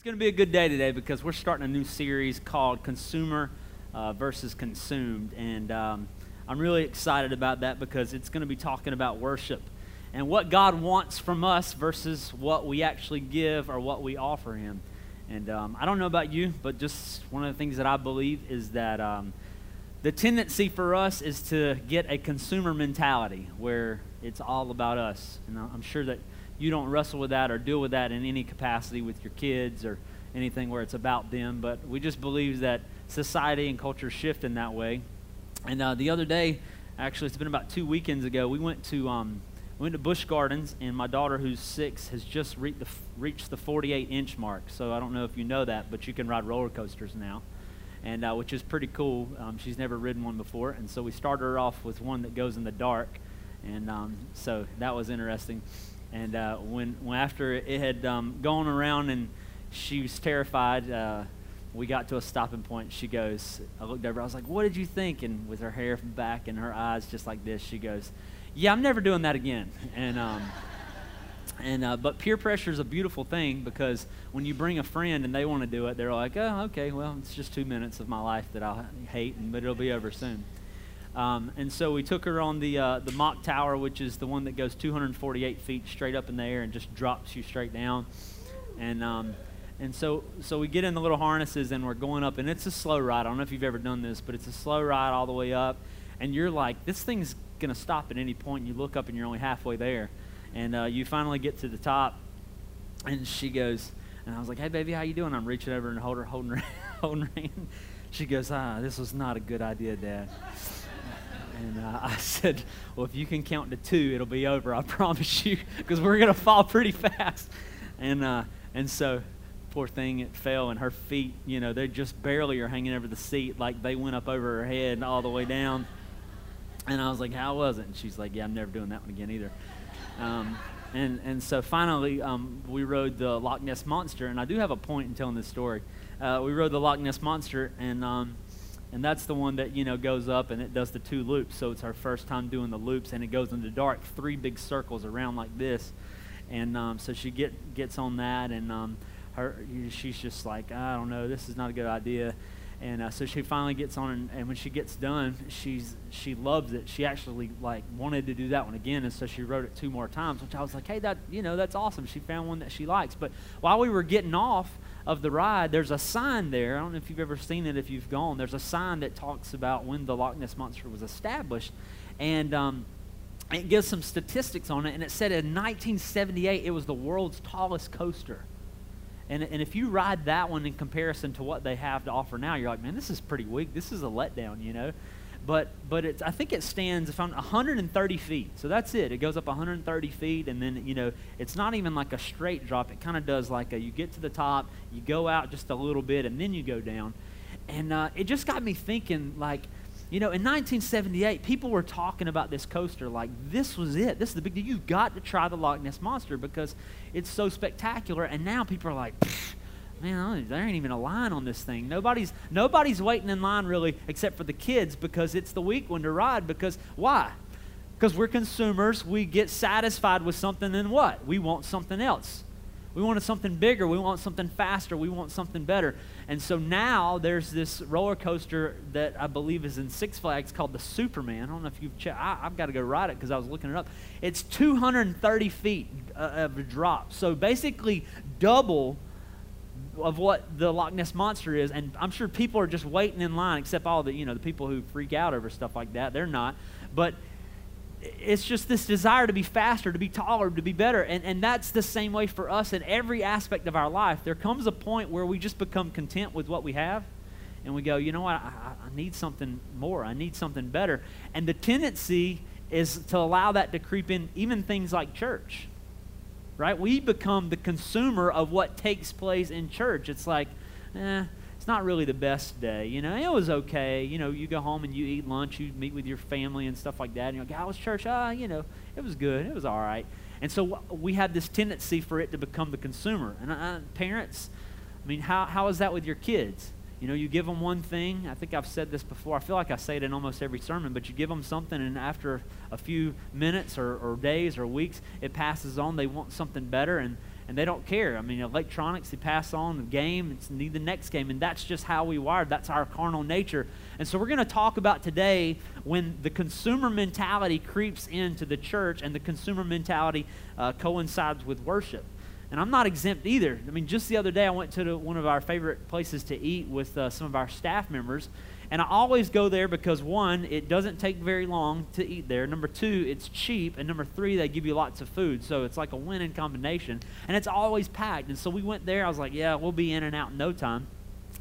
It's going to be a good day today because we're starting a new series called Consumer uh, versus Consumed. And um, I'm really excited about that because it's going to be talking about worship and what God wants from us versus what we actually give or what we offer Him. And um, I don't know about you, but just one of the things that I believe is that um, the tendency for us is to get a consumer mentality where it's all about us. And I'm sure that you don't wrestle with that or deal with that in any capacity with your kids or anything where it's about them. But we just believe that society and culture shift in that way. And uh, the other day, actually, it's been about two weekends ago, we went to um, we went to Busch Gardens, and my daughter, who's six, has just re- the, reached the 48 inch mark. So I don't know if you know that, but you can ride roller coasters now, and uh, which is pretty cool. Um, she's never ridden one before, and so we started her off with one that goes in the dark, and um, so that was interesting. And uh, when, when after it had um, gone around and she was terrified, uh, we got to a stopping point. She goes, I looked over, I was like, What did you think? And with her hair back and her eyes just like this, she goes, Yeah, I'm never doing that again. And, um, and uh, but peer pressure is a beautiful thing because when you bring a friend and they want to do it, they're like, Oh, okay, well, it's just two minutes of my life that I'll hate, and, but it'll be over soon. Um, and so we took her on the, uh, the Mach Tower, which is the one that goes 248 feet straight up in the air and just drops you straight down. And, um, and so, so we get in the little harnesses and we're going up, and it's a slow ride. I don't know if you've ever done this, but it's a slow ride all the way up. And you're like, this thing's going to stop at any point. And you look up and you're only halfway there. And uh, you finally get to the top, and she goes, and I was like, hey, baby, how you doing? I'm reaching over and hold her, holding her, holding her hand. She goes, ah, this was not a good idea, Dad. And uh, I said, Well, if you can count to two, it'll be over, I promise you, because we're going to fall pretty fast. And, uh, and so, poor thing, it fell, and her feet, you know, they just barely are hanging over the seat, like they went up over her head all the way down. And I was like, How was it? And she's like, Yeah, I'm never doing that one again either. Um, and, and so finally, um, we rode the Loch Ness Monster, and I do have a point in telling this story. Uh, we rode the Loch Ness Monster, and um, and that's the one that you know goes up and it does the two loops. So it's our first time doing the loops and it goes in the dark three big circles around like this. And um, so she get gets on that and um, her she's just like i don't know this is not a good idea. And uh, so she finally gets on and, and, when she gets done she's she loves it. She actually like wanted to do that one again. And so she wrote it two more times which i was like hey that you know that's awesome. She found one that she likes. But while we were getting off of the ride, there's a sign there. I don't know if you've ever seen it if you've gone. There's a sign that talks about when the Loch Ness Monster was established. And um, it gives some statistics on it. And it said in 1978, it was the world's tallest coaster. And, and if you ride that one in comparison to what they have to offer now, you're like, man, this is pretty weak. This is a letdown, you know? But but it's, I think it stands if I'm 130 feet. So that's it. It goes up 130 feet, and then you know it's not even like a straight drop. It kind of does like a you get to the top, you go out just a little bit, and then you go down. And uh, it just got me thinking, like, you know, in 1978, people were talking about this coaster like this was it. This is the big deal. You've got to try the Loch Ness Monster because it's so spectacular. And now people are like, man, there ain't even a line on this thing. Nobody's nobody's waiting in line really, except for the kids, because it's the weak one to ride. Because why? Because we're consumers. We get satisfied with something, and what? We want something else. We wanted something bigger. We want something faster. We want something better. And so now there's this roller coaster that I believe is in Six Flags called the Superman. I don't know if you've checked. I, have got to go ride it because I was looking it up. It's 230 feet uh, of a drop. So basically double of what the Loch Ness monster is, and I'm sure people are just waiting in line, except all the you know the people who freak out over stuff like that. They're not, but it's just this desire to be faster, to be taller, to be better, and and that's the same way for us in every aspect of our life. There comes a point where we just become content with what we have, and we go, you know what, I, I need something more. I need something better, and the tendency is to allow that to creep in, even things like church right? We become the consumer of what takes place in church. It's like, eh, it's not really the best day. You know, it was okay. You know, you go home and you eat lunch, you meet with your family and stuff like that. And you're like, how was church? Ah, you know, it was good. It was all right. And so we have this tendency for it to become the consumer. And uh, parents, I mean, how, how is that with your kids? You know, you give them one thing. I think I've said this before. I feel like I say it in almost every sermon, but you give them something, and after a few minutes or, or days or weeks, it passes on. They want something better, and, and they don't care. I mean, electronics, they pass on the game, it's need the next game, and that's just how we wired. That's our carnal nature. And so we're going to talk about today when the consumer mentality creeps into the church and the consumer mentality uh, coincides with worship. And I'm not exempt either. I mean, just the other day, I went to one of our favorite places to eat with uh, some of our staff members. And I always go there because one, it doesn't take very long to eat there. Number two, it's cheap. And number three, they give you lots of food. So it's like a winning combination. And it's always packed. And so we went there. I was like, yeah, we'll be in and out in no time.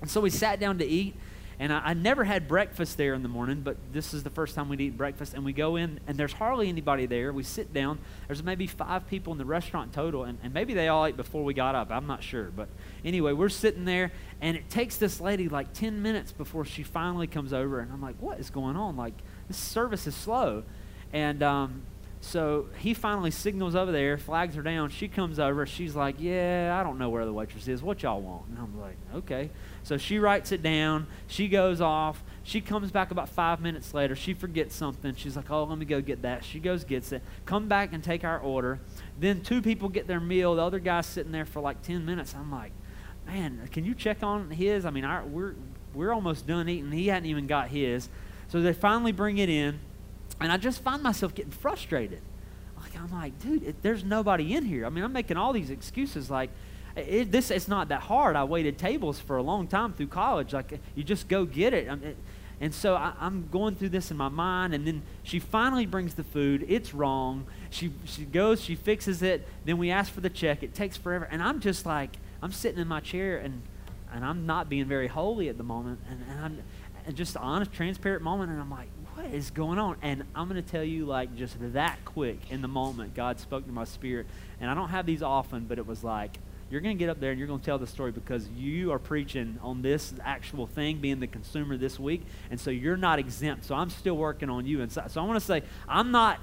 And so we sat down to eat. And I, I, never had breakfast there in the morning, but this is the first time we'd eat breakfast. And we go in, and there's hardly anybody there. We sit down. There's maybe five people in the restaurant total, and, and maybe they all ate before we got up. I'm not sure. But anyway, we're sitting there, and it takes this lady like 10 minutes before she finally comes over. And I'm like, what is going on? Like, this service is slow. And um, so he finally signals over there, flags her down. She comes over. She's like, Yeah, I don't know where the waitress is. What y'all want? And I'm like, Okay. So she writes it down. She goes off. She comes back about five minutes later. She forgets something. She's like, Oh, let me go get that. She goes, gets it. Come back and take our order. Then two people get their meal. The other guy's sitting there for like 10 minutes. I'm like, Man, can you check on his? I mean, our, we're, we're almost done eating. He hadn't even got his. So they finally bring it in. And I just find myself getting frustrated. Like I'm like, dude, it, there's nobody in here. I mean, I'm making all these excuses. Like, it, this it's not that hard. I waited tables for a long time through college. Like, you just go get it. it and so I, am going through this in my mind, and then she finally brings the food. It's wrong. She she goes, she fixes it. Then we ask for the check. It takes forever, and I'm just like, I'm sitting in my chair, and and I'm not being very holy at the moment, and, and I'm and just an honest, transparent moment, and I'm like, what is going on? And I'm going to tell you, like, just that quick in the moment, God spoke to my spirit. And I don't have these often, but it was like, you're going to get up there and you're going to tell the story because you are preaching on this actual thing, being the consumer this week. And so you're not exempt. So I'm still working on you. And so, so I want to say, I'm not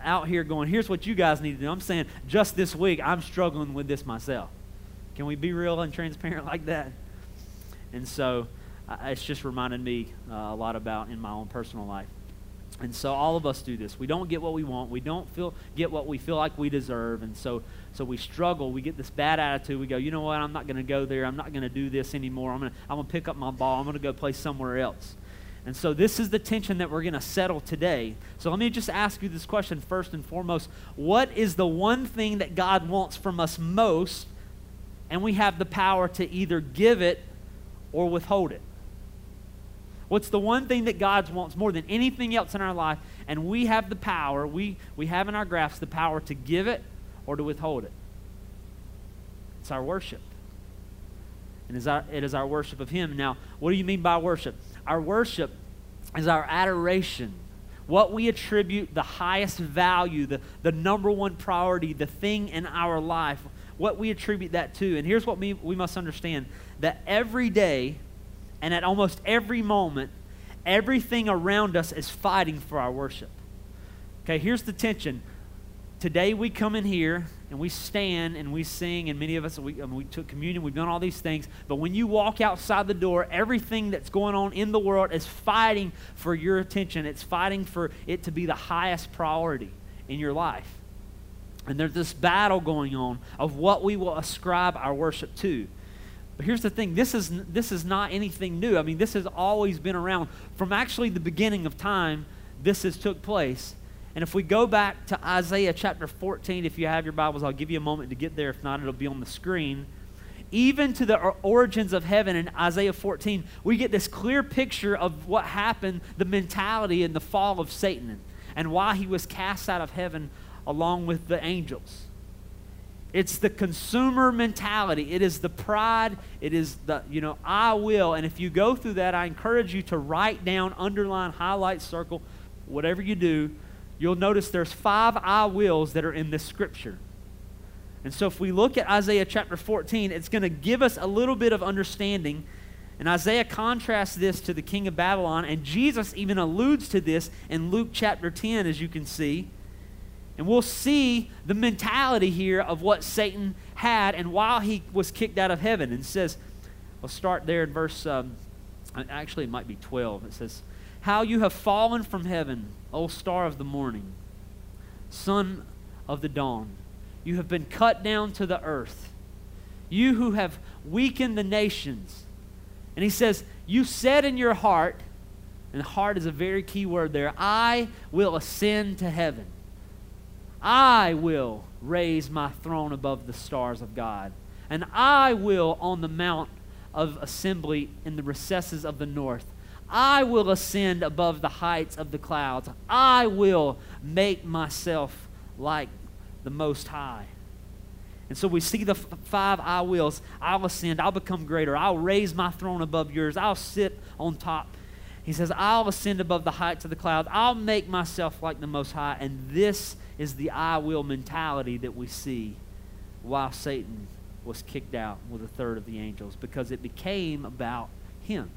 out here going, here's what you guys need to do. I'm saying, just this week, I'm struggling with this myself. Can we be real and transparent like that? And so it's just reminded me uh, a lot about in my own personal life. And so all of us do this. We don't get what we want. We don't feel get what we feel like we deserve. And so so we struggle. We get this bad attitude. We go, you know what? I'm not going to go there. I'm not going to do this anymore. I'm going to I'm going to pick up my ball. I'm going to go play somewhere else. And so this is the tension that we're going to settle today. So let me just ask you this question first and foremost. What is the one thing that God wants from us most and we have the power to either give it or withhold it? What's the one thing that God wants more than anything else in our life? And we have the power, we, we have in our grasp the power to give it or to withhold it. It's our worship. And it is our, it is our worship of Him. Now, what do you mean by worship? Our worship is our adoration. What we attribute the highest value, the, the number one priority, the thing in our life, what we attribute that to. And here's what we, we must understand that every day, and at almost every moment, everything around us is fighting for our worship. Okay, here's the tension. Today we come in here and we stand and we sing, and many of us, we, I mean, we took communion, we've done all these things. But when you walk outside the door, everything that's going on in the world is fighting for your attention. It's fighting for it to be the highest priority in your life. And there's this battle going on of what we will ascribe our worship to. But here's the thing this is, this is not anything new. I mean, this has always been around. From actually the beginning of time, this has took place. And if we go back to Isaiah chapter 14, if you have your Bibles, I'll give you a moment to get there. If not, it'll be on the screen. Even to the origins of heaven in Isaiah 14, we get this clear picture of what happened, the mentality and the fall of Satan, and why he was cast out of heaven along with the angels. It's the consumer mentality. It is the pride. It is the, you know, I will. And if you go through that, I encourage you to write down, underline, highlight, circle, whatever you do. You'll notice there's five I wills that are in this scripture. And so if we look at Isaiah chapter 14, it's going to give us a little bit of understanding. And Isaiah contrasts this to the king of Babylon, and Jesus even alludes to this in Luke chapter 10, as you can see. And we'll see the mentality here of what Satan had and why he was kicked out of heaven. And says, we'll start there in verse, um, actually, it might be 12. It says, How you have fallen from heaven, O star of the morning, son of the dawn. you have been cut down to the earth. You who have weakened the nations. And he says, You said in your heart, and heart is a very key word there, I will ascend to heaven. I will raise my throne above the stars of God. And I will on the mount of assembly in the recesses of the north. I will ascend above the heights of the clouds. I will make myself like the Most High. And so we see the f- five I wills. I'll ascend. I'll become greater. I'll raise my throne above yours. I'll sit on top. He says, I'll ascend above the heights of the clouds. I'll make myself like the Most High. And this is the I will mentality that we see while Satan was kicked out with a third of the angels because it became about him.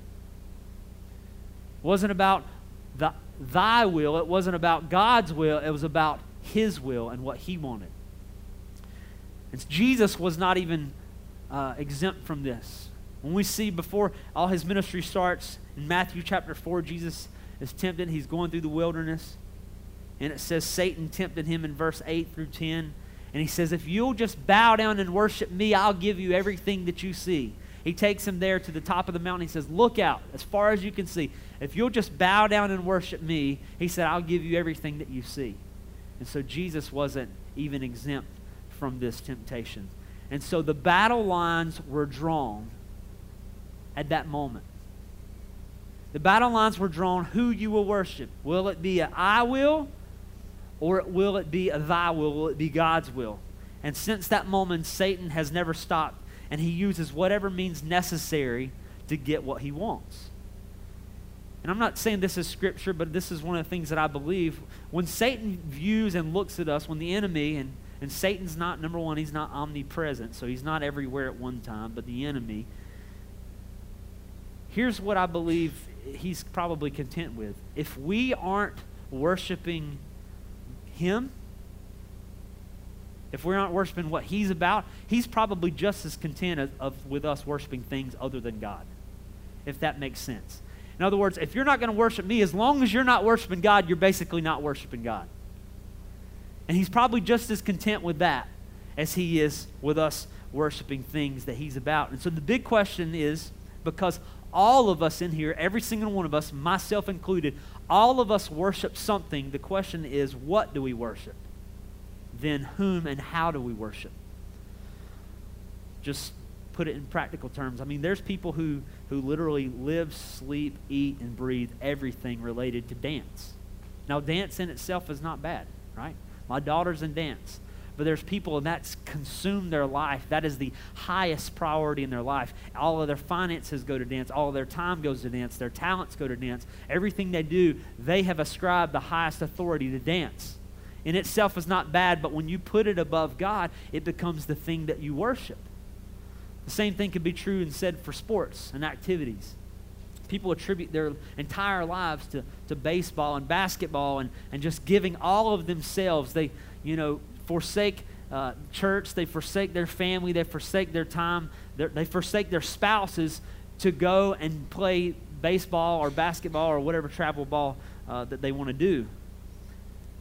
It wasn't about the, thy will, it wasn't about God's will, it was about his will and what he wanted. And Jesus was not even uh, exempt from this. When we see before all his ministry starts in Matthew chapter 4, Jesus is tempted. He's going through the wilderness. And it says Satan tempted him in verse 8 through 10. And he says, If you'll just bow down and worship me, I'll give you everything that you see. He takes him there to the top of the mountain. He says, Look out as far as you can see. If you'll just bow down and worship me, he said, I'll give you everything that you see. And so Jesus wasn't even exempt from this temptation. And so the battle lines were drawn at that moment. The battle lines were drawn who you will worship. Will it be a I will or will it be thy will? Will it be God's will? And since that moment, Satan has never stopped and he uses whatever means necessary to get what he wants. And I'm not saying this is scripture, but this is one of the things that I believe. When Satan views and looks at us, when the enemy, and and Satan's not, number one, he's not omnipresent, so he's not everywhere at one time, but the enemy. Here's what I believe he's probably content with. If we aren't worshiping him, if we aren't worshiping what he's about, he's probably just as content of, of, with us worshiping things other than God, if that makes sense. In other words, if you're not going to worship me, as long as you're not worshiping God, you're basically not worshiping God. And he's probably just as content with that as he is with us worshiping things that he's about. And so the big question is because all of us in here, every single one of us, myself included, all of us worship something. The question is, what do we worship? Then whom and how do we worship? Just put it in practical terms. I mean, there's people who, who literally live, sleep, eat, and breathe everything related to dance. Now, dance in itself is not bad, right? My daughter's in dance. But there's people, and that's consumed their life. That is the highest priority in their life. All of their finances go to dance. All of their time goes to dance. Their talents go to dance. Everything they do, they have ascribed the highest authority to dance. In itself is not bad, but when you put it above God, it becomes the thing that you worship. The same thing can be true and said for sports and activities people attribute their entire lives to, to baseball and basketball and, and just giving all of themselves. They, you know, forsake uh, church, they forsake their family, they forsake their time, they forsake their spouses to go and play baseball or basketball or whatever travel ball uh, that they want to do.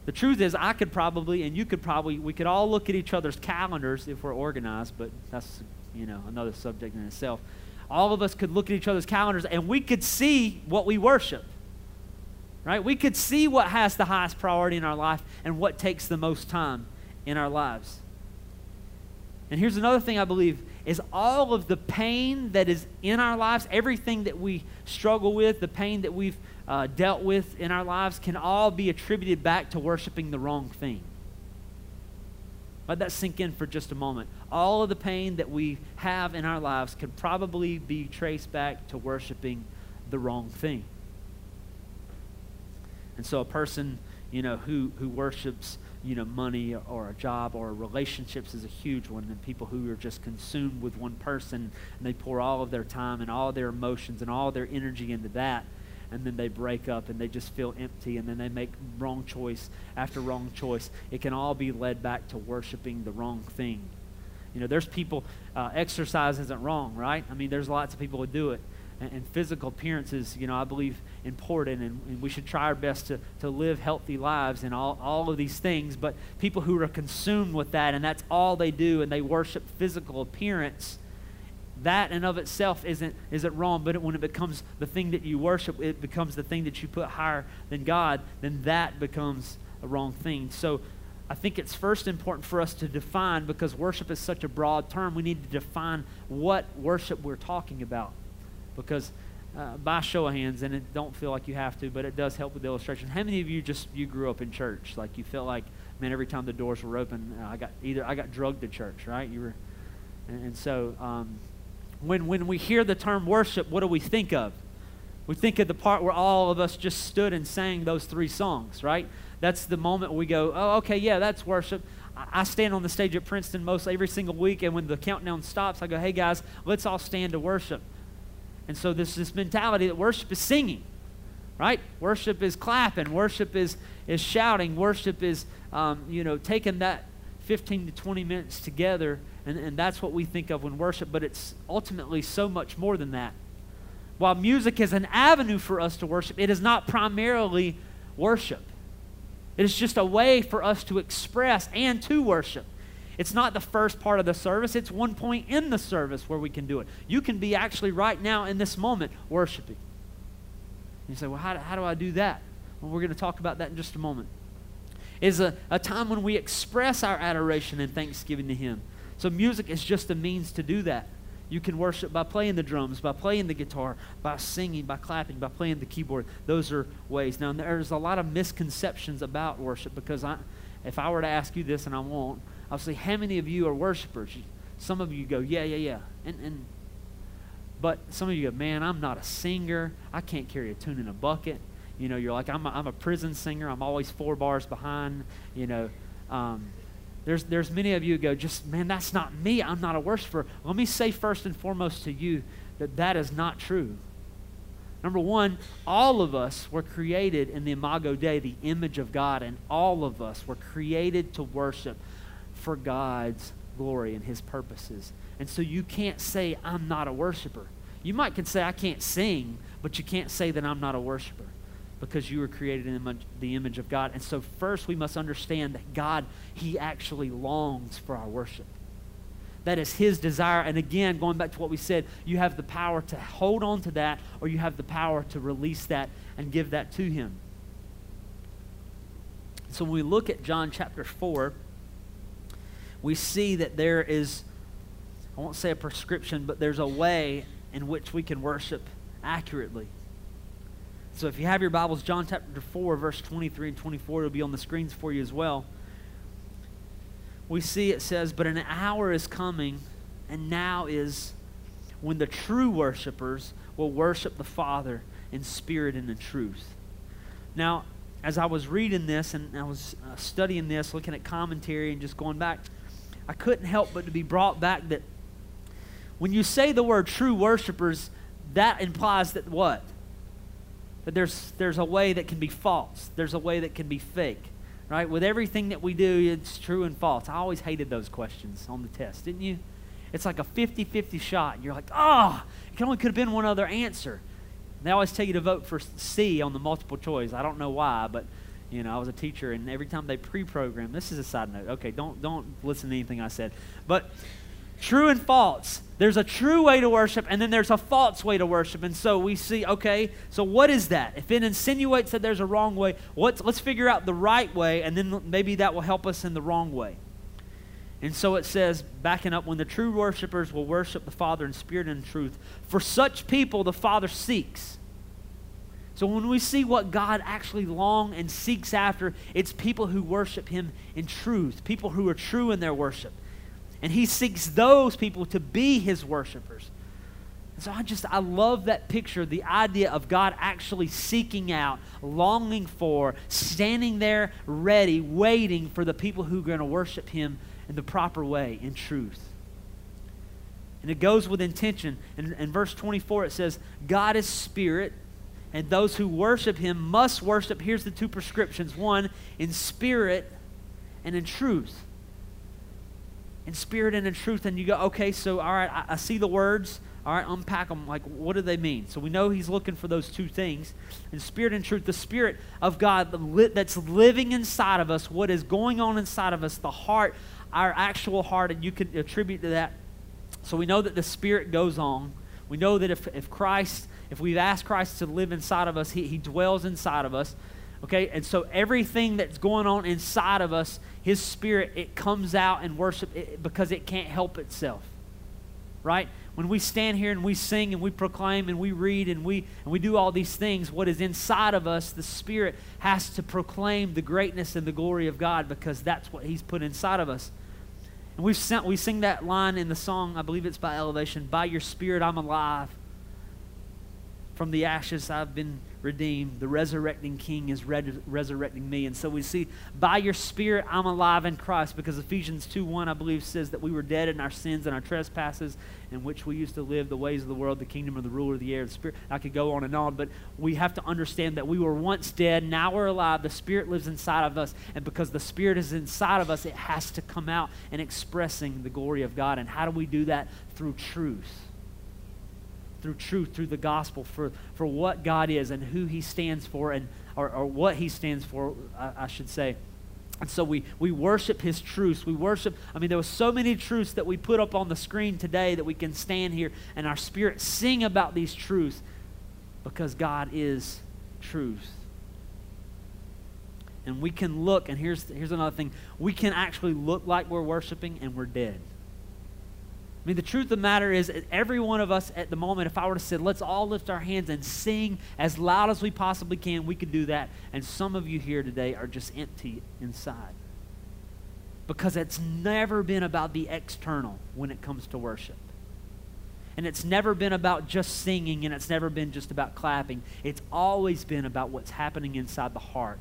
The truth is, I could probably, and you could probably, we could all look at each other's calendars if we're organized, but that's, you know, another subject in itself all of us could look at each other's calendars and we could see what we worship. Right? We could see what has the highest priority in our life and what takes the most time in our lives. And here's another thing I believe is all of the pain that is in our lives, everything that we struggle with, the pain that we've uh, dealt with in our lives can all be attributed back to worshiping the wrong thing. Let that sink in for just a moment. All of the pain that we have in our lives could probably be traced back to worshiping the wrong thing. And so a person, you know, who, who worships, you know, money or a job or relationships is a huge one. And people who are just consumed with one person and they pour all of their time and all their emotions and all their energy into that and then they break up and they just feel empty and then they make wrong choice after wrong choice. It can all be led back to worshiping the wrong thing. You know, there's people, uh, exercise isn't wrong, right? I mean, there's lots of people who do it. And, and physical appearance is, you know, I believe important, and, and, we should try our best to, to live healthy lives and all, all of these things. But people who are consumed with that, and that's all they do, and they worship physical appearance, that in of itself isn't, isn't wrong, but when it becomes the thing that you worship, it becomes the thing that you put higher than God, then that becomes a wrong thing. So I think it's first important for us to define, because worship is such a broad term, we need to define what worship we're talking about. Because uh, by show of hands, and it don't feel like you have to, but it does help with the illustration. How many of you just you grew up in church? Like you felt like, man, every time the doors were open, uh, I got either I got drugged to church, right? You were, and, and so um, when, when we hear the term worship, what do we think of? We think of the part where all of us just stood and sang those three songs, right? That's the moment we go, oh, okay, yeah, that's worship. I stand on the stage at Princeton most every single week, and when the countdown stops, I go, hey guys, let's all stand to worship. And so there's this mentality that worship is singing, right? Worship is clapping, worship is, is shouting, worship is, um, you know, taking that 15 to 20 minutes together and, and that's what we think of when worship, but it's ultimately so much more than that. While music is an avenue for us to worship, it is not primarily worship. It is just a way for us to express and to worship. It's not the first part of the service, it's one point in the service where we can do it. You can be actually right now in this moment worshiping. You say, well, how, how do I do that? Well, we're going to talk about that in just a moment. Is a, a time when we express our adoration and thanksgiving to Him. So music is just a means to do that. You can worship by playing the drums, by playing the guitar, by singing, by clapping, by playing the keyboard. Those are ways. Now, there's a lot of misconceptions about worship because I, if I were to ask you this, and I won't, I'll say, how many of you are worshipers? Some of you go, yeah, yeah, yeah. And, and, but some of you go, man, I'm not a singer. I can't carry a tune in a bucket. You know, you're like, I'm a, I'm a prison singer. I'm always four bars behind. You know, um, there's, there's many of you go, just, man, that's not me. I'm not a worshiper. Let me say first and foremost to you that that is not true. Number one, all of us were created in the Imago Dei, the image of God, and all of us were created to worship for God's glory and His purposes. And so you can't say, I'm not a worshiper. You might can say, I can't sing, but you can't say that I'm not a worshiper because you were created in the image of God. And so, first, we must understand that God, He actually longs for our worship. That is His desire. And again, going back to what we said, you have the power to hold on to that, or you have the power to release that and give that to Him. So, when we look at John chapter 4, we see that there is, I won't say a prescription, but there's a way in which we can worship accurately. So if you have your Bibles, John chapter 4, verse 23 and 24, it'll be on the screens for you as well. We see it says, But an hour is coming, and now is when the true worshipers will worship the Father in spirit and in truth. Now, as I was reading this and I was uh, studying this, looking at commentary and just going back, I couldn't help but to be brought back that when you say the word true worshipers, that implies that what? That there's, there's a way that can be false, there's a way that can be fake. Right? With everything that we do, it's true and false. I always hated those questions on the test, didn't you? It's like a 50 50 shot. You're like, oh, it only could have been one other answer. They always tell you to vote for C on the multiple choice. I don't know why, but you know, I was a teacher, and every time they pre-program, this is a side note. Okay, don't don't listen to anything I said, but true and false. There's a true way to worship, and then there's a false way to worship. And so we see, okay, so what is that? If it insinuates that there's a wrong way, let's, let's figure out the right way, and then maybe that will help us in the wrong way. And so it says, backing up, when the true worshipers will worship the Father in spirit and truth, for such people the Father seeks. So when we see what God actually longs and seeks after, it's people who worship Him in truth, people who are true in their worship. And he seeks those people to be his worshipers. And so I just, I love that picture, the idea of God actually seeking out, longing for, standing there ready, waiting for the people who are going to worship him in the proper way, in truth. And it goes with intention. In, in verse 24, it says, God is spirit, and those who worship him must worship. Here's the two prescriptions one, in spirit and in truth in spirit and in truth, and you go, okay, so all right, I, I see the words. All right, unpack them. Like, what do they mean? So we know he's looking for those two things. In spirit and truth, the spirit of God that's living inside of us, what is going on inside of us, the heart, our actual heart, and you can attribute to that. So we know that the spirit goes on. We know that if, if Christ, if we've asked Christ to live inside of us, he, he dwells inside of us. Okay, and so everything that's going on inside of us, his spirit, it comes out and worship because it can't help itself. Right? when we stand here and we sing and we proclaim and we read and we and we do all these things what is inside of us the spirit has to proclaim the greatness and the glory of god because that's what he's put inside of us and we've sent, we sing that line in the song i believe it's by elevation by your spirit i'm alive from the ashes i've been redeemed. The resurrecting King is resurrecting me. And so we see, by your Spirit, I'm alive in Christ because Ephesians 2 1, I believe, says that we were dead in our sins and our trespasses in which we used to live the ways of the world, the kingdom of the ruler of the air, the Spirit. I could go on and on, but we have to understand that we were once dead, now we're alive. The Spirit lives inside of us. And because the Spirit is inside of us, it has to come out and expressing the glory of God. And how do we do that? Through truth through truth, through the gospel, for, for what God is and who He stands for, and or, or what He stands for, I, I should say. And so we, we worship his truths. We worship, I mean, there were so many truths that we put up on the screen today that we can stand here and our spirit sing about these truths because God is truth. And we can look, and here's, here's another thing we can actually look like we're worshiping and we're dead. I mean, the truth of the matter is, every one of us at the moment, if I were to say, let's all lift our hands and sing as loud as we possibly can, we could do that. And some of you here today are just empty inside. Because it's never been about the external when it comes to worship. And it's never been about just singing, and it's never been just about clapping. It's always been about what's happening inside the heart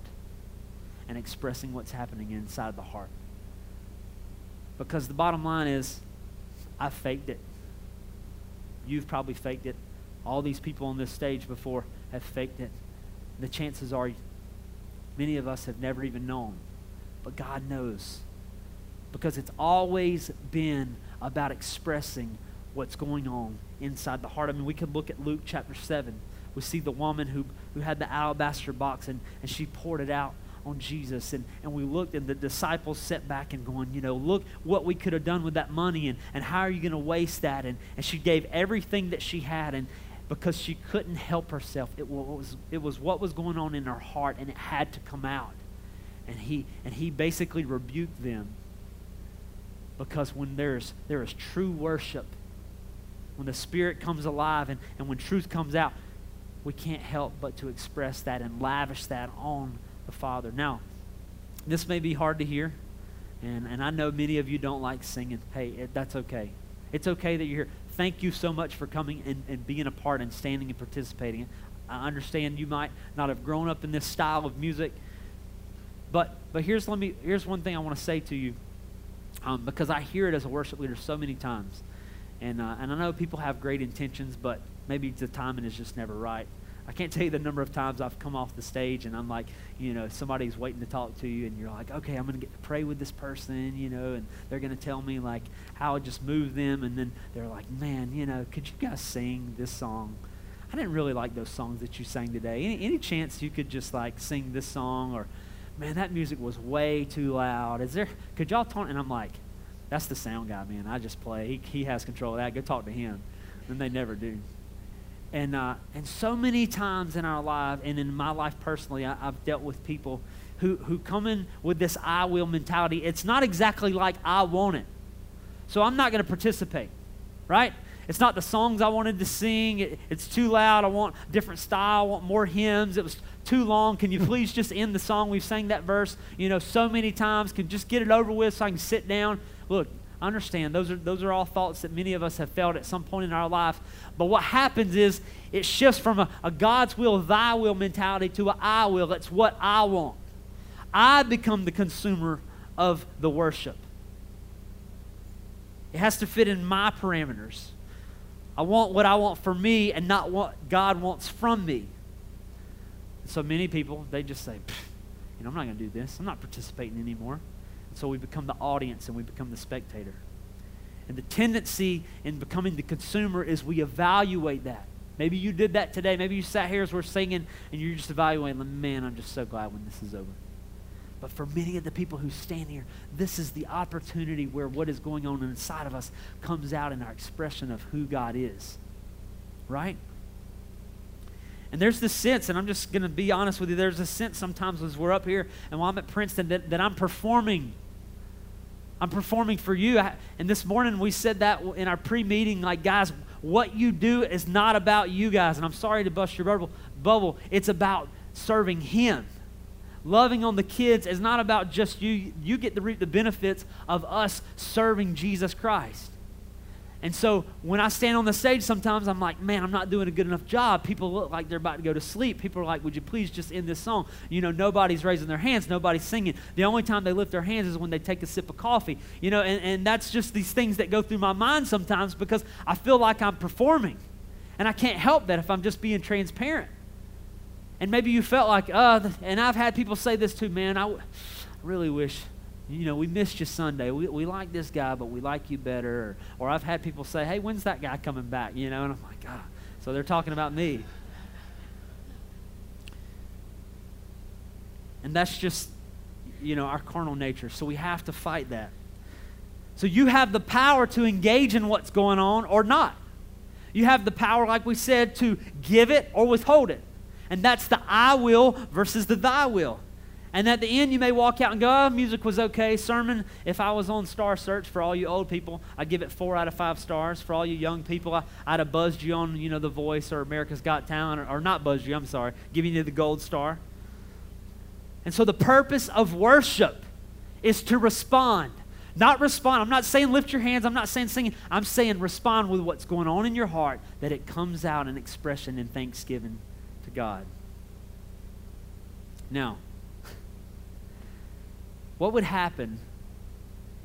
and expressing what's happening inside the heart. Because the bottom line is, I faked it. You've probably faked it. All these people on this stage before have faked it. The chances are many of us have never even known. But God knows. Because it's always been about expressing what's going on inside the heart. I mean, we could look at Luke chapter 7. We see the woman who, who had the alabaster box and, and she poured it out on Jesus. And, and we looked, and the disciples sat back and going, you know, look what we could have done with that money, and, and how are you going to waste that? And, and she gave everything that she had, and because she couldn't help herself, it was, it was what was going on in her heart, and it had to come out. And he, and he basically rebuked them because when there's, there is true worship, when the Spirit comes alive and, and when truth comes out, we can't help but to express that and lavish that on the Father. Now, this may be hard to hear, and, and I know many of you don't like singing. Hey, it, that's okay. It's okay that you're here. Thank you so much for coming and, and being a part and standing and participating. I understand you might not have grown up in this style of music, but but here's let me here's one thing I want to say to you, um, because I hear it as a worship leader so many times, and uh, and I know people have great intentions, but maybe the timing is just never right. I can't tell you the number of times I've come off the stage and I'm like, you know, somebody's waiting to talk to you and you're like, okay, I'm going to get to pray with this person, you know, and they're going to tell me like how I just move them. And then they're like, man, you know, could you guys sing this song? I didn't really like those songs that you sang today. Any, any chance you could just like sing this song or, man, that music was way too loud. Is there, could y'all talk? And I'm like, that's the sound guy, man. I just play. He, he has control of that. Go talk to him. And they never do. And, uh, and so many times in our life, and in my life personally, I, have dealt with people who, who come in with this I will mentality. It's not exactly like I want it. So I'm not going to participate, right? It's not the songs I wanted to sing. It, it's too loud. I want different style. I want more hymns. It was too long. Can you please just end the song? We've sang that verse, you know, so many times. Can just get it over with so I can sit down. Look, understand. Those are those are all thoughts that many of us have felt at some point in our life. But what happens is it shifts from a, a god's will thy will mentality to a i will. It's what i want. I become the consumer of the worship. It has to fit in my parameters. I want what i want for me and not what god wants from me. So many people they just say you know i'm not going to do this. I'm not participating anymore so we become the audience and we become the spectator. And the tendency in becoming the consumer is we evaluate that. Maybe you did that today. Maybe you sat here as we're singing and you're just evaluating, man, I'm just so glad when this is over. But for many of the people who stand here, this is the opportunity where what is going on inside of us comes out in our expression of who God is. Right? And there's this sense, and I'm just going to be honest with you, there's a sense sometimes as we're up here and while I'm at Princeton that, that I'm performing. I'm performing for you. I, and this morning we said that in our pre meeting, like, guys, what you do is not about you guys. And I'm sorry to bust your bubble. bubble. It's about serving Him. Loving on the kids is not about just you. You get to reap the benefits of us serving Jesus Christ. And so when I stand on the stage, sometimes I'm like, man, I'm not doing a good enough job. People look like they're about to go to sleep. People are like, would you please just end this song? You know, nobody's raising their hands, nobody's singing. The only time they lift their hands is when they take a sip of coffee. You know, and, and that's just these things that go through my mind sometimes because I feel like I'm performing. And I can't help that if I'm just being transparent. And maybe you felt like, uh, and I've had people say this too, man, I really wish, you know, we missed you Sunday. We, we like this guy, but we like you better. Or, or I've had people say, hey, when's that guy coming back? You know, and I'm like, God. So they're talking about me. And that's just, you know, our carnal nature. So we have to fight that. So you have the power to engage in what's going on or not. You have the power, like we said, to give it or withhold it. And that's the I will versus the thy will. And at the end, you may walk out and go, oh, music was okay. Sermon, if I was on Star Search for all you old people, I'd give it four out of five stars. For all you young people, I, would have buzzed you on, you know, The Voice or America's Got Talent, or, or not buzzed you, I'm sorry, giving you the gold star. And so the purpose of worship is to respond. Not respond. I'm not saying lift your hands. I'm not saying singing. I'm saying respond with what's going on in your heart, that it comes out in expression in thanksgiving to God. Now, what would happen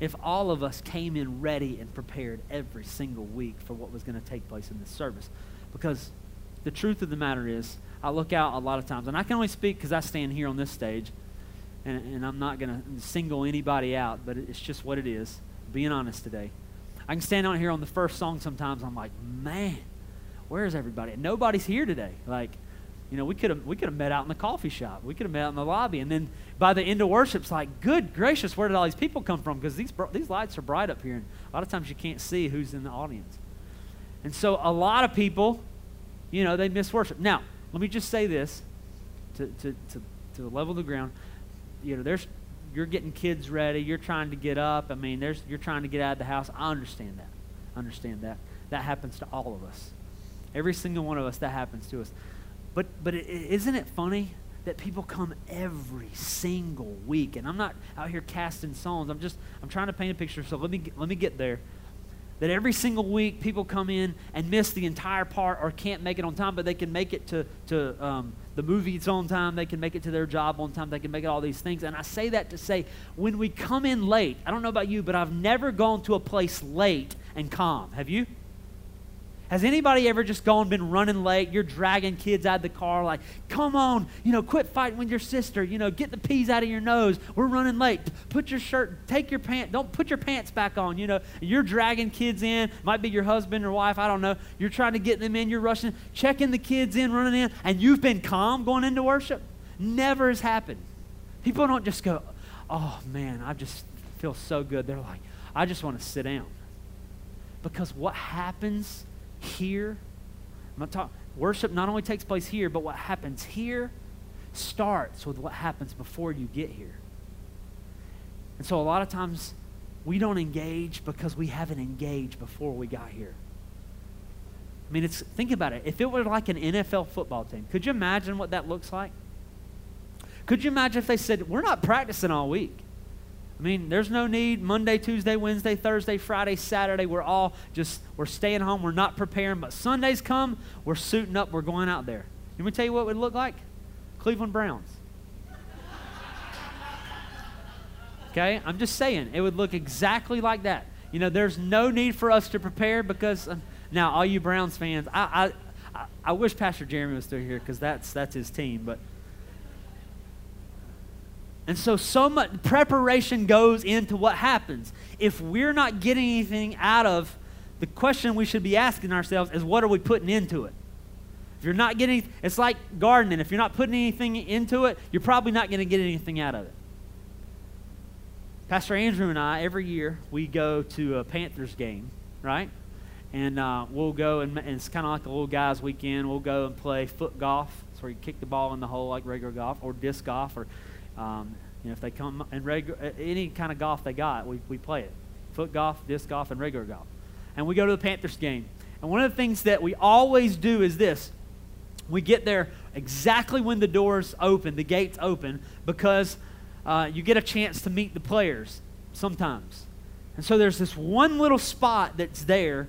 if all of us came in ready and prepared every single week for what was going to take place in this service? Because the truth of the matter is, I look out a lot of times, and I can only speak because I stand here on this stage, and, and I'm not going to single anybody out, but it's just what it is, being honest today. I can stand out here on the first song sometimes, I'm like, man, where's everybody? Nobody's here today. Like, you know, we could have we could have met out in the coffee shop. We could have met out in the lobby, and then by the end of worship, it's like, good gracious, where did all these people come from? Because these these lights are bright up here, and a lot of times you can't see who's in the audience. And so a lot of people, you know, they miss worship. Now, let me just say this to to to, to level the ground. You know, there's you're getting kids ready. You're trying to get up. I mean, there's you're trying to get out of the house. I understand that. I understand that. That happens to all of us. Every single one of us, that happens to us. But, but isn't it funny that people come every single week? And I'm not out here casting songs. I'm just, I'm trying to paint a picture. So let me, let me get there. That every single week people come in and miss the entire part or can't make it on time, but they can make it to, to um, the movies on time. They can make it to their job on time. They can make it all these things. And I say that to say, when we come in late, I don't know about you, but I've never gone to a place late and calm. Have you? Has anybody ever just gone, been running late? You're dragging kids out of the car, like, come on, you know, quit fighting with your sister. You know, get the peas out of your nose. We're running late. Put your shirt, take your pants, don't put your pants back on. You know, you're dragging kids in. Might be your husband or wife, I don't know. You're trying to get them in. You're rushing, checking the kids in, running in, and you've been calm going into worship. Never has happened. People don't just go, oh man, I just feel so good. They're like, I just want to sit down. Because what happens here. I'm not talking, worship not only takes place here, but what happens here starts with what happens before you get here. And so a lot of times we don't engage because we haven't engaged before we got here. I mean, it's think about it. If it were like an NFL football team, could you imagine what that looks like? Could you imagine if they said, "We're not practicing all week"? I mean, there's no need Monday, Tuesday, Wednesday, Thursday, Friday, Saturday. We're all just, we're staying home. We're not preparing. But Sundays come, we're suiting up. We're going out there. Let me tell you what it would look like? Cleveland Browns. Okay? I'm just saying, it would look exactly like that. You know, there's no need for us to prepare because, uh, now, all you Browns fans, I, I, I, I wish Pastor Jeremy was still here because that's, that's his team. But And so, so much preparation goes into what happens. If we're not getting anything out of the question we should be asking ourselves is what are we putting into it? If you're not getting, it's like gardening. If you're not putting anything into it, you're probably not going to get anything out of it. Pastor Andrew and I, every year, we go to a Panthers game, right? And uh, we'll go, and, and it's kind of like a little guys' weekend. We'll go and play foot golf. It's where you kick the ball in the hole like regular golf, or disc golf, or um, you know, if they come in regular, any kind of golf they got, we, we play it. Foot golf, disc golf, and regular golf. And we go to the Panthers game. And one of the things that we always do is this we get there exactly when the doors open, the gates open, because uh, you get a chance to meet the players sometimes. And so there's this one little spot that's there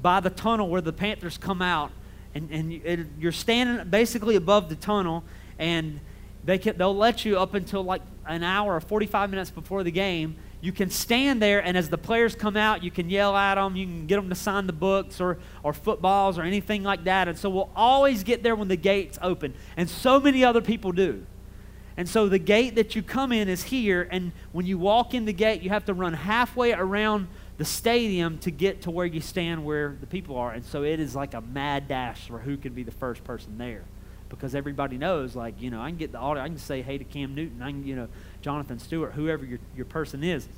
by the tunnel where the Panthers come out, and, and it, you're standing basically above the tunnel, and they can, they'll let you up until like an hour or 45 minutes before the game. You can stand there, and as the players come out, you can yell at them. You can get them to sign the books or, or footballs or anything like that. And so we'll always get there when the gates open. And so many other people do. And so the gate that you come in is here, and when you walk in the gate, you have to run halfway around the stadium to get to where you stand where the people are. And so it is like a mad dash for who can be the first person there. Because everybody knows, like, you know, I can get the audio, I can say hey to Cam Newton, I can, you know, Jonathan Stewart, whoever your, your person is.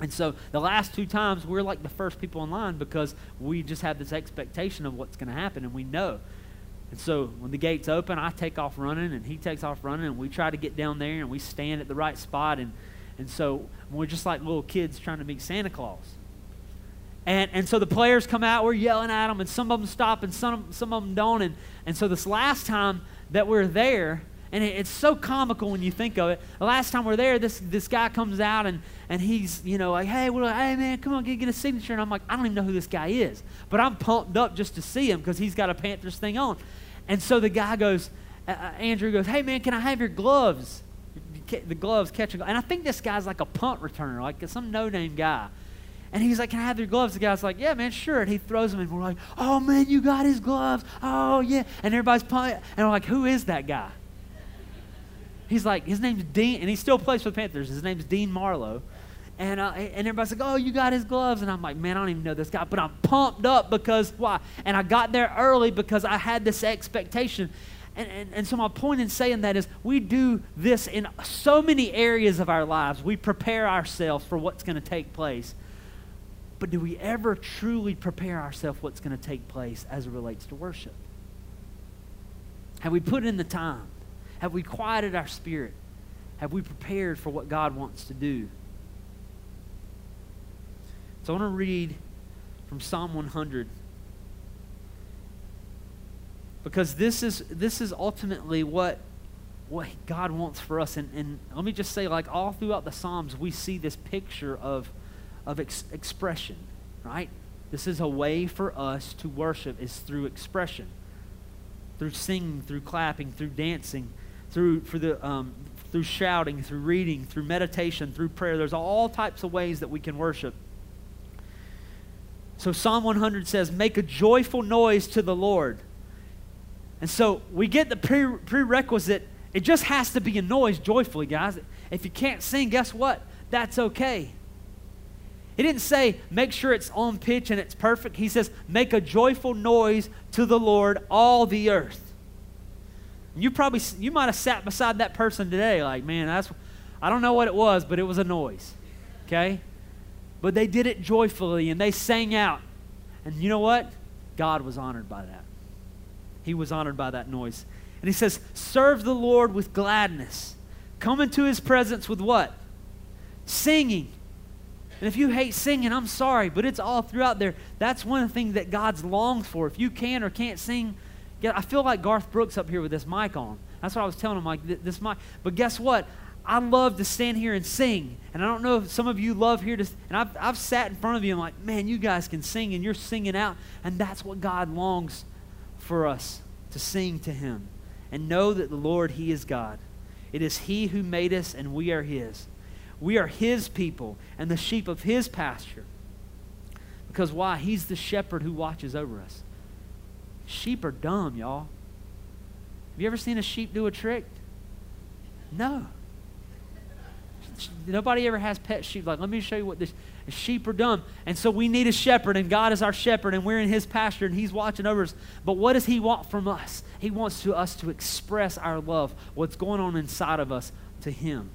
And so the last two times, we're like the first people in line because we just have this expectation of what's going to happen, and we know. And so when the gates open, I take off running and he takes off running and we try to get down there and we stand at the right spot. And, and so we're just like little kids trying to meet Santa Claus. And, and so the players come out, we're yelling at them, and some of them stop and some, some of them don't. And, and so this last time that we're there, and it, it's so comical when you think of it. The last time we're there, this, this guy comes out and, and he's, you know, like, hey, well, hey, man, come on, get, get a signature. And I'm like, I don't even know who this guy is. But I'm pumped up just to see him because he's got a Panthers thing on. And so the guy goes, uh, uh, Andrew goes, hey, man, can I have your gloves? The gloves catch a And I think this guy's like a punt returner, like some no name guy. And he's like, Can I have your gloves? The guy's like, Yeah, man, sure. And he throws them, and we're like, Oh, man, you got his gloves. Oh, yeah. And everybody's punting. And we're like, Who is that guy? He's like, His name's Dean, and he still plays for the Panthers. His name's Dean Marlowe. And, uh, and everybody's like, oh, you got his gloves. And I'm like, man, I don't even know this guy. But I'm pumped up because why? And I got there early because I had this expectation. And, and, and so my point in saying that is we do this in so many areas of our lives. We prepare ourselves for what's going to take place. But do we ever truly prepare ourselves what's going to take place as it relates to worship? Have we put in the time? Have we quieted our spirit? Have we prepared for what God wants to do? So I want to read from Psalm 100 because this is this is ultimately what what God wants for us. And, and let me just say, like all throughout the Psalms, we see this picture of of ex- expression, right? This is a way for us to worship is through expression, through singing, through clapping, through dancing, through for the um, through shouting, through reading, through meditation, through prayer. There's all types of ways that we can worship. So Psalm 100 says, Make a joyful noise to the Lord. And so we get the pre- prerequisite. It just has to be a noise joyfully, guys. If you can't sing, guess what? That's okay. He didn't say, make sure it's on pitch and it's perfect. He says, make a joyful noise to the Lord, all the earth. You probably, you might have sat beside that person today, like, man, that's, I don't know what it was, but it was a noise. Okay? But they did it joyfully and they sang out. And you know what? God was honored by that. He was honored by that noise. And he says, Serve the Lord with gladness. Come into his presence with what? Singing. And if you hate singing, I'm sorry, but it's all throughout there. That's one things that God's longs for. If you can or can't sing, I feel like Garth Brooks up here with this mic on. That's what I was telling him, like this mic. But guess what? I love to stand here and sing. And I don't know if some of you love here to, and I've, I've sat in front of you and I'm like, man, you guys can sing and you're singing out. And that's what God longs for us to sing to Him and know that the Lord, He is God. It is He who made us and we are His. We are His people and the sheep of His pasture. Because why? He's the shepherd who watches over us. Sheep are dumb, y'all. Have you ever seen a sheep do a trick? No. nobody ever has pet sheep. Like, let me show you what this sheep are dumb. And so we need a shepherd, and God is our shepherd, and we're in his pasture, and he's watching over us. But what does he want from us? He wants to us to express our love, what's going on inside of us, to him.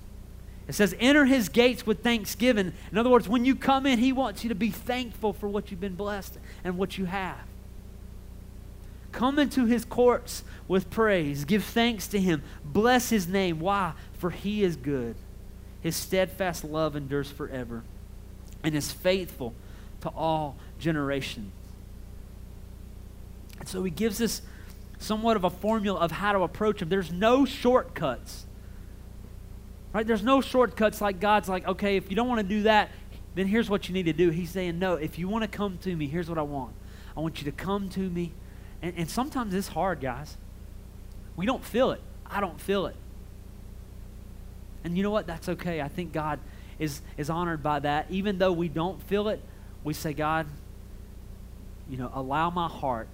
It says, enter his gates with thanksgiving. In other words, when you come in, he wants you to be thankful for what you've been blessed and what you have. Come into his courts with praise. Give thanks to him. Bless his name. Why? For he is good. His steadfast love endures forever and is faithful to all generations. And so he gives us somewhat of a formula of how to approach him. There's no shortcuts. Right? There's no shortcuts like God's like, okay, if you don't want to do that, then here's what you need to do. He's saying, no, if you want to come to me, here's what I want. I want you to come to me. And, and sometimes it's hard, guys. We don't feel it. I don't feel it. And you know what? That's okay. I think God is, is honored by that. Even though we don't feel it, we say, God, you know, allow my heart.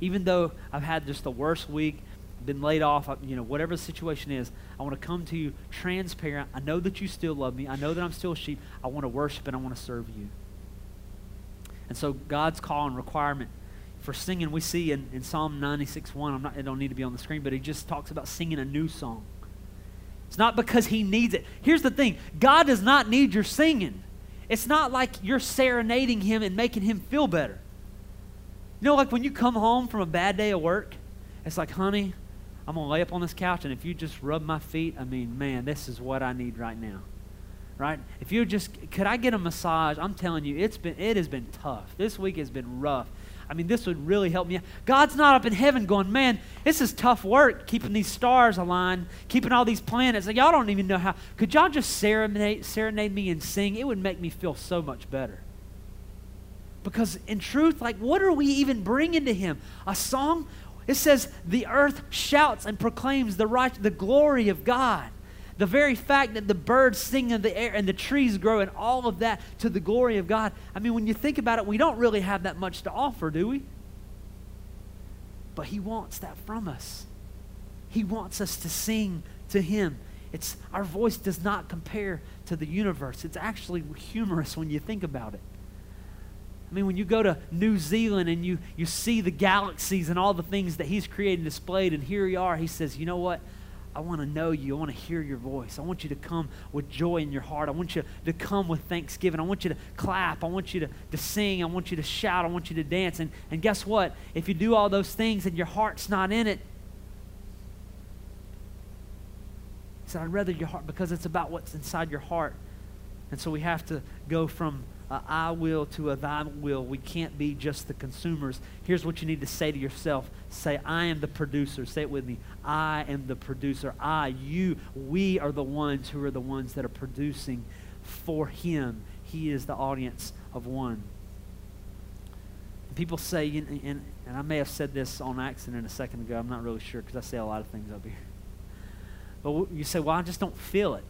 Even though I've had just the worst week, been laid off, you know, whatever the situation is, I want to come to you transparent. I know that you still love me. I know that I'm still a sheep. I want to worship and I want to serve you. And so God's call and requirement for singing, we see in, in Psalm 96 1, I'm not, it don't need to be on the screen, but he just talks about singing a new song. It's not because he needs it. Here's the thing God does not need your singing. It's not like you're serenading him and making him feel better. You know, like when you come home from a bad day of work, it's like, honey, I'm going to lay up on this couch, and if you just rub my feet, I mean, man, this is what I need right now. Right? If you just, could I get a massage? I'm telling you, it's been, it has been tough. This week has been rough. I mean, this would really help me. Out. God's not up in heaven going, man, this is tough work keeping these stars aligned, keeping all these planets. Like, y'all don't even know how. Could y'all just serenade, serenade me and sing? It would make me feel so much better. Because in truth, like, what are we even bringing to Him? A song? It says, the earth shouts and proclaims the, right, the glory of God. The very fact that the birds sing in the air and the trees grow and all of that to the glory of God. I mean, when you think about it, we don't really have that much to offer, do we? But He wants that from us. He wants us to sing to Him. It's, our voice does not compare to the universe. It's actually humorous when you think about it. I mean, when you go to New Zealand and you, you see the galaxies and all the things that He's created and displayed, and here you are, He says, You know what? I want to know you. I want to hear your voice. I want you to come with joy in your heart. I want you to come with thanksgiving. I want you to clap. I want you to, to sing. I want you to shout. I want you to dance. And, and guess what? If you do all those things and your heart's not in it, he said, I'd rather your heart, because it's about what's inside your heart. And so we have to go from a I will to a thy will. We can't be just the consumers. Here's what you need to say to yourself say, I am the producer. Say it with me. I am the producer. I, you, we are the ones who are the ones that are producing for Him. He is the audience of one. People say, and, and, and I may have said this on accident a second ago. I'm not really sure because I say a lot of things up here. But you say, well, I just don't feel it.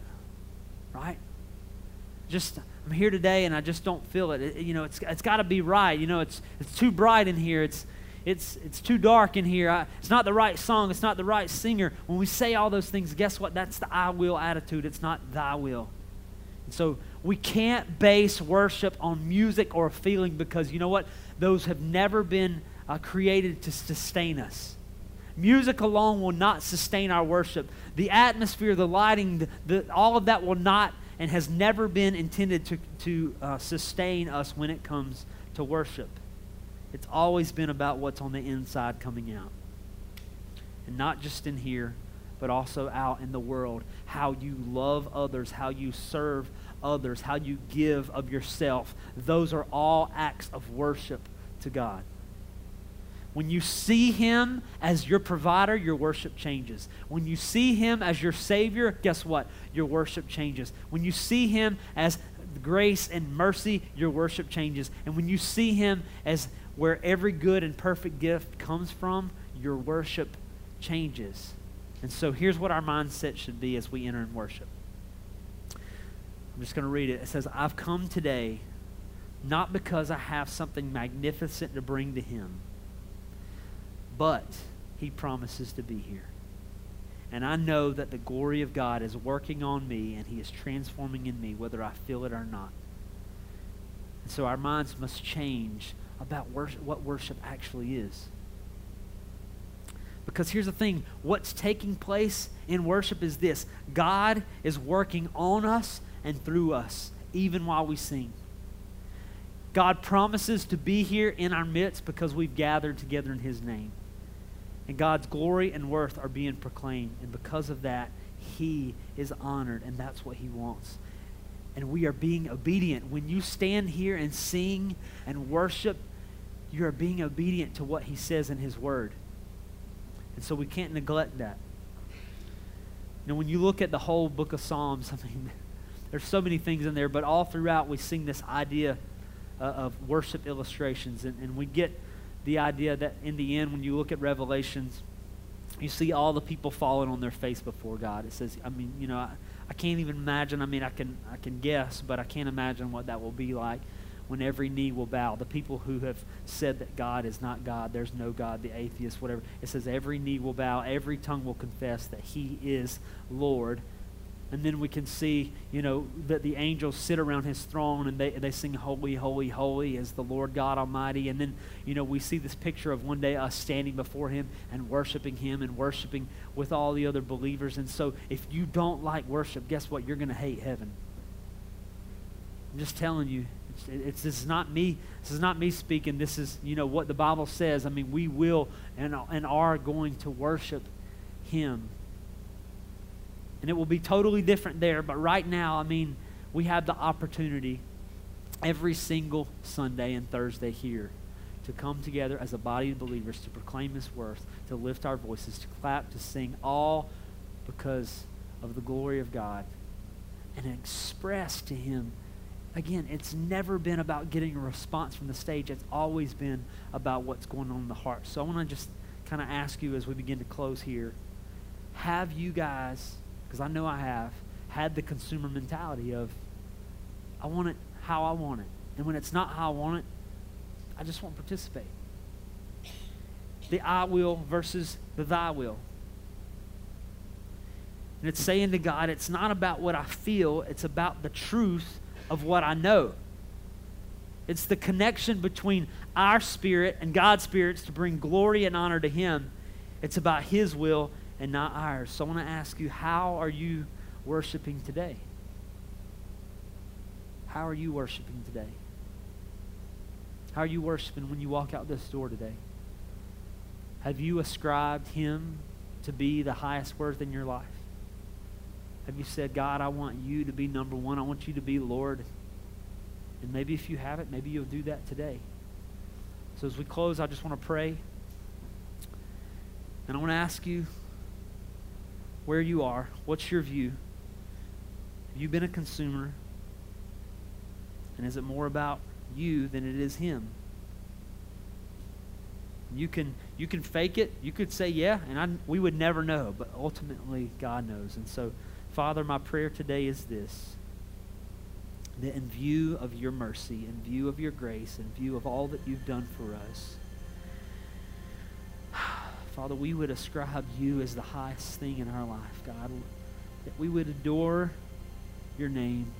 Right? Just I'm here today and I just don't feel it. it you know, it's, it's got to be right. You know, it's, it's too bright in here. It's, it's, it's too dark in here. I, it's not the right song. It's not the right singer. When we say all those things, guess what? That's the I will attitude. It's not thy will. And so we can't base worship on music or a feeling because you know what? Those have never been uh, created to sustain us. Music alone will not sustain our worship. The atmosphere, the lighting, the, the, all of that will not and has never been intended to, to uh, sustain us when it comes to worship. It's always been about what's on the inside coming out. And not just in here, but also out in the world. How you love others, how you serve others, how you give of yourself. Those are all acts of worship to God. When you see Him as your provider, your worship changes. When you see Him as your Savior, guess what? Your worship changes. When you see Him as grace and mercy, your worship changes. And when you see Him as where every good and perfect gift comes from, your worship changes. And so here's what our mindset should be as we enter in worship. I'm just going to read it. It says, I've come today not because I have something magnificent to bring to Him but he promises to be here. And I know that the glory of God is working on me and He is transforming in me, whether I feel it or not. And so our minds must change about worship, what worship actually is. Because here's the thing what's taking place in worship is this God is working on us and through us, even while we sing. God promises to be here in our midst because we've gathered together in His name. And God's glory and worth are being proclaimed. And because of that, He is honored, and that's what He wants. And we are being obedient. When you stand here and sing and worship, you are being obedient to what He says in His Word. And so we can't neglect that. Know, when you look at the whole book of Psalms, I mean, there's so many things in there, but all throughout we sing this idea uh, of worship illustrations. And, and we get the idea that in the end, when you look at Revelations, you see all the people falling on their face before God. It says, I mean, you know, I, I can't even imagine. I mean, I can, I can guess, but I can't imagine what that will be like when every knee will bow. The people who have said that God is not God, there's no God, the atheists, whatever. It says every knee will bow, every tongue will confess that He is Lord and then we can see, you know, that the angels sit around his throne and they, they sing, Holy, Holy, Holy is the Lord God Almighty. And then, you know, we see this picture of one day us standing before him and worshiping him and worshiping with all the other believers. And so if you don't like worship, guess what? You're going to hate heaven. I'm just telling you. It's, it's, this is not me. This is not me speaking. This is, you know, what the Bible says. I mean, we will and, and are going to worship him and it will be totally different there. But right now, I mean, we have the opportunity every single Sunday and Thursday here to come together as a body of believers to proclaim His worth, to lift our voices, to clap, to sing, all because of the glory of God and express to Him. Again, it's never been about getting a response from the stage. It's always been about what's going on in the heart. So I want to just kind of ask you as we begin to close here have you guys because I know I have, had the consumer mentality of, I want it how I want it. And when it's not how I want it, I just won't participate. The I will versus the thy will. And it's saying to God, it's not about what I feel, it's about the truth of what I know. It's the connection between our spirit and God's spirits to bring glory and honor to Him. It's about His will and not ours. So I want to ask you, how are you worshiping today? How are you worshiping today? How are you worshiping when you walk out this door today? Have you ascribed Him to be the highest worth in your life? Have you said, God, I want you to be number one. I want you to be Lord. And maybe if you haven't, maybe you'll do that today. So as we close, I just want to pray. And I want to ask you where you are. What's your view? Have you been a consumer? And is it more about you than it is him? You can you can fake it. You could say yeah, and I, we would never know, but ultimately God knows. And so, Father, my prayer today is this: that in view of your mercy, in view of your grace, in view of all that you've done for us, Father, we would ascribe you as the highest thing in our life, God. That we would adore your name.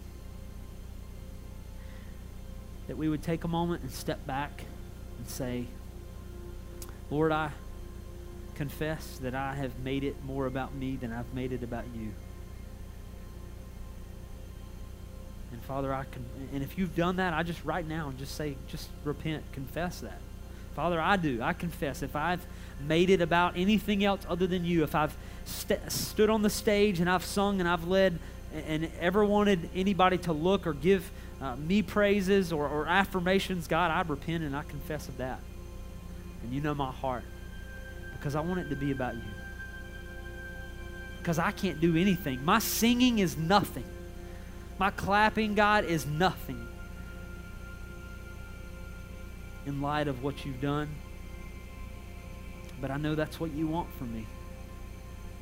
That we would take a moment and step back and say, Lord, I confess that I have made it more about me than I've made it about you. And Father, I can, and if you've done that, I just right now just say, just repent, confess that. Father, I do. I confess. If I've made it about anything else other than you, if I've st- stood on the stage and I've sung and I've led and ever wanted anybody to look or give uh, me praises or, or affirmations, God, I repent and I confess of that. And you know my heart because I want it to be about you. Because I can't do anything. My singing is nothing. My clapping, God, is nothing in light of what you've done but I know that's what you want from me.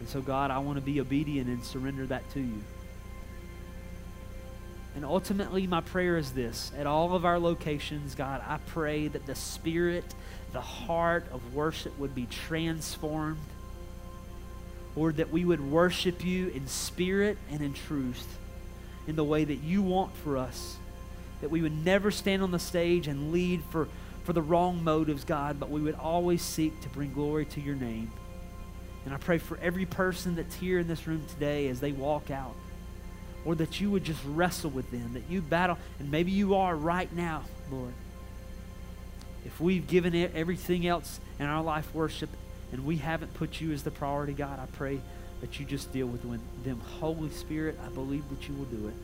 And so, God, I want to be obedient and surrender that to you. And ultimately, my prayer is this at all of our locations, God, I pray that the spirit, the heart of worship would be transformed. Lord, that we would worship you in spirit and in truth, in the way that you want for us. That we would never stand on the stage and lead for, for the wrong motives, God, but we would always seek to bring glory to your name. And I pray for every person that's here in this room today as they walk out, or that you would just wrestle with them, that you battle, and maybe you are right now, Lord. If we've given everything else in our life worship and we haven't put you as the priority, God, I pray that you just deal with them. Holy Spirit, I believe that you will do it.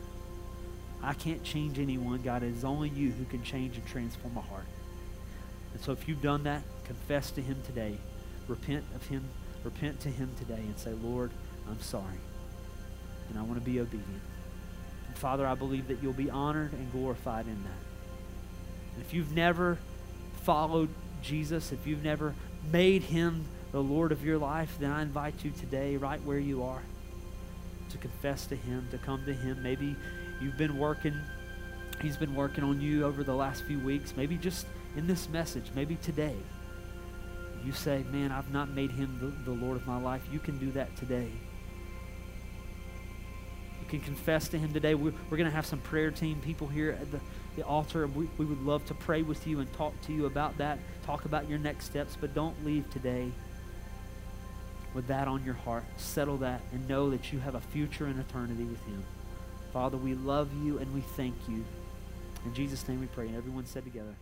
I can't change anyone, God. It is only you who can change and transform a heart. And so if you've done that, confess to him today. Repent of him repent to Him today and say, Lord, I'm sorry. And I want to be obedient. And Father, I believe that you'll be honored and glorified in that. And if you've never followed Jesus, if you've never made Him the Lord of your life, then I invite you today, right where you are, to confess to Him, to come to Him. Maybe you've been working, He's been working on you over the last few weeks, maybe just in this message, maybe today you say, Man, I've not made him the, the Lord of my life, you can do that today. You can confess to him today. We're, we're going to have some prayer team people here at the, the altar. We, we would love to pray with you and talk to you about that, talk about your next steps, but don't leave today with that on your heart. Settle that and know that you have a future in eternity with him. Father, we love you and we thank you. In Jesus' name we pray. And everyone said together.